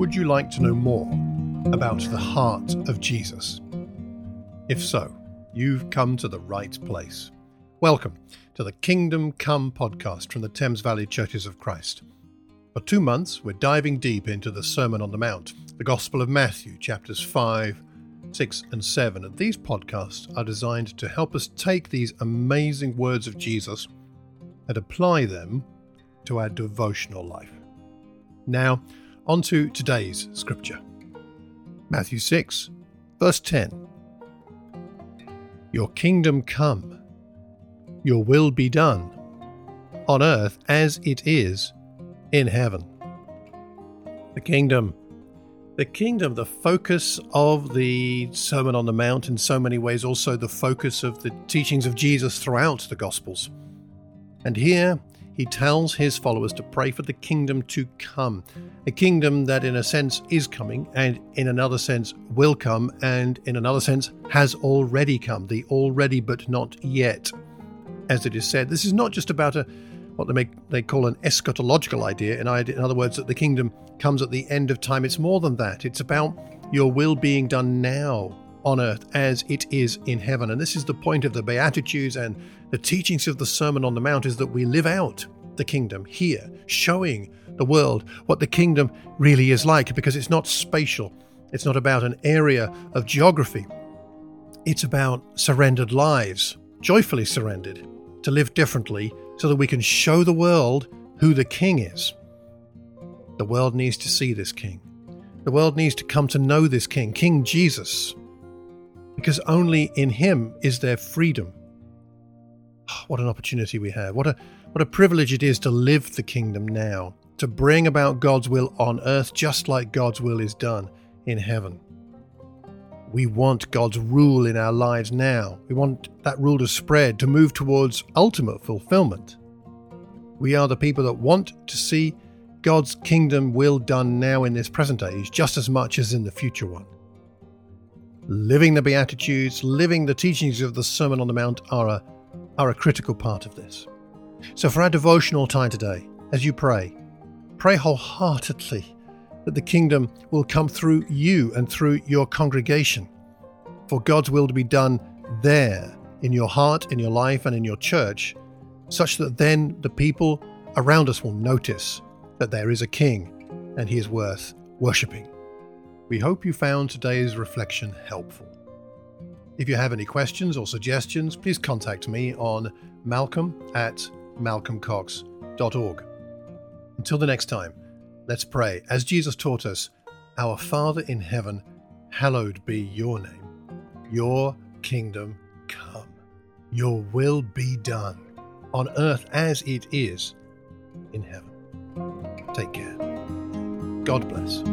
Would you like to know more about the heart of Jesus? If so, you've come to the right place. Welcome to the Kingdom Come podcast from the Thames Valley Churches of Christ. For two months, we're diving deep into the Sermon on the Mount, the Gospel of Matthew, chapters 5, 6, and 7. And these podcasts are designed to help us take these amazing words of Jesus and apply them to our devotional life. Now, on to today's scripture Matthew 6, verse 10. Your kingdom come, your will be done, on earth as it is in heaven. The kingdom. The kingdom, the focus of the Sermon on the Mount, in so many ways, also the focus of the teachings of Jesus throughout the Gospels. And here he tells his followers to pray for the kingdom to come, a kingdom that, in a sense, is coming, and in another sense, will come, and in another sense, has already come, the already but not yet. As it is said, this is not just about a what they make they call an eschatological idea, in other words, that the kingdom comes at the end of time. It's more than that. It's about your will being done now on earth as it is in heaven. And this is the point of the Beatitudes and the teachings of the Sermon on the Mount is that we live out the kingdom here, showing the world what the kingdom really is like, because it's not spatial. It's not about an area of geography. It's about surrendered lives, joyfully surrendered, to live differently so that we can show the world who the king is. The world needs to see this king. The world needs to come to know this king, King Jesus because only in Him is there freedom. What an opportunity we have. What a, what a privilege it is to live the kingdom now, to bring about God's will on earth just like God's will is done in heaven. We want God's rule in our lives now. We want that rule to spread, to move towards ultimate fulfillment. We are the people that want to see God's kingdom will done now in this present age just as much as in the future one living the Beatitudes, living the teachings of the Sermon on the Mount are a, are a critical part of this. So, for our devotional time today, as you pray, pray wholeheartedly that the kingdom will come through you and through your congregation, for God's will to be done there, in your heart, in your life, and in your church, such that then the people around us will notice that there is a king and he is worth worshipping. We hope you found today's reflection helpful. If you have any questions or suggestions, please contact me on malcolm at malcolmcox.org. Until the next time, let's pray. As Jesus taught us, Our Father in heaven, hallowed be your name. Your kingdom come. Your will be done on earth as it is in heaven. Take care. God bless.